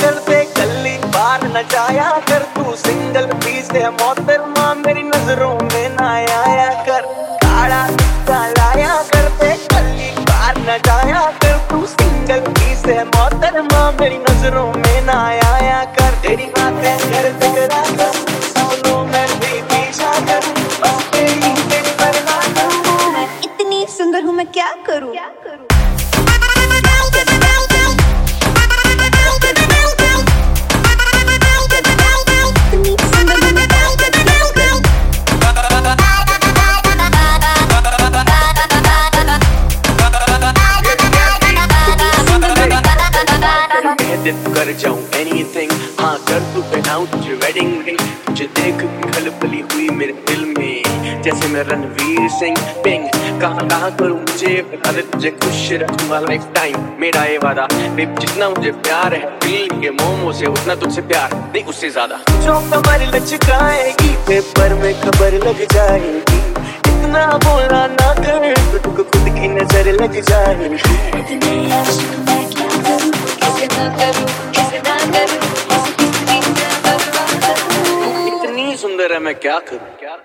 करते दे गली पार न जाया कर। तू सिंगल पीस है मोहतर माँ मेरी नज़रों में ना आया कर। काला टिक्का लाया करते दे गली पार न जाया कर। तू सिंगल पीस है मोतर माँ मेरी नज़रों में ना आया कर। तेरी बातें घर टकरा कर। सपनों में भी पीछा कर। बस तेरी तेरी परवाह इतनी सुंदर हूँ मैं क्या करूँ क्या करूँ? कर जाऊँ एनीथिंग हाँ कर तू पहनाऊं तुझे वेडिंग रिंग तुझे देख खलबली हुई मेरे दिल में. जैसे मैं रणवीर सिंह. पिंग कहाँ कहाँ करूँ मुझे बता दे तुझे खुश रखूँगा लाइफ टाइम मेरा ये वादा. बेब जितना मुझे प्यार है दिल के मोमो से उतना तुझसे प्यार. नहीं उससे ज़्यादा. जो कमर लचकाएगी. पेपर में खबर लग जाएगी. इतना बोला ना कर. तुझको खुद की नज़र लग जाएगी. सुंदर है मैं क्या करूँ? क्या